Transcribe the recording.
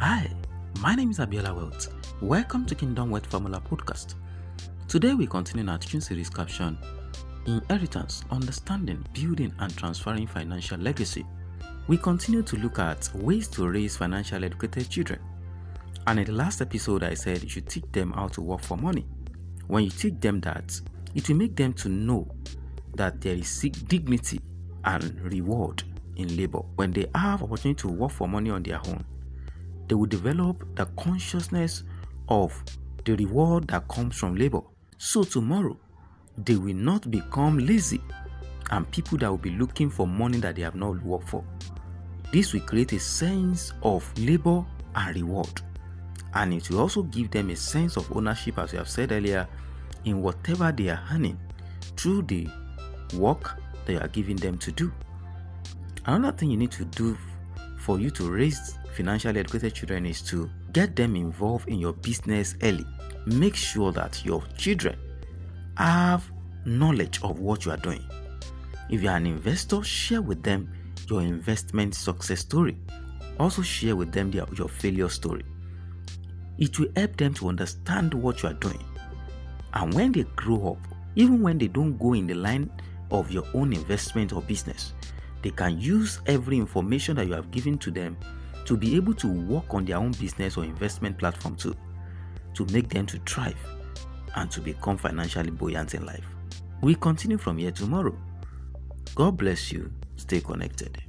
Hi, my name is Abiola Wealth. Welcome to Kingdom Wealth Formula Podcast. Today we continue our teaching series caption Inheritance, Understanding, Building and Transferring Financial Legacy. We continue to look at ways to raise financially educated children. And in the last episode, I said you should teach them how to work for money. When you teach them that, it will make them to know that there is dignity and reward in labor. When they have opportunity to work for money on their own, they will develop the consciousness of the reward that comes from labor. So tomorrow, they will not become lazy and people that will be looking for money that they have not worked for. This will create a sense of labor and reward. And it will also give them a sense of ownership, as we have said earlier, in whatever they are earning through the work that you are giving them to do. Another thing you need to do for you to raise financially educated children is to get them involved in your business early. Make sure that your children have knowledge of what you are doing. If you are an investor, share with them your investment success story. Also, share with them their, your failure story. It will help them to understand what you are doing. And when they grow up, even when they don't go in the line of your own investment or business, they can use every information that you have given to them to be able to work on their own business or investment platform too, to make them to thrive and to become financially buoyant in life. We continue from here tomorrow. God bless you. Stay connected.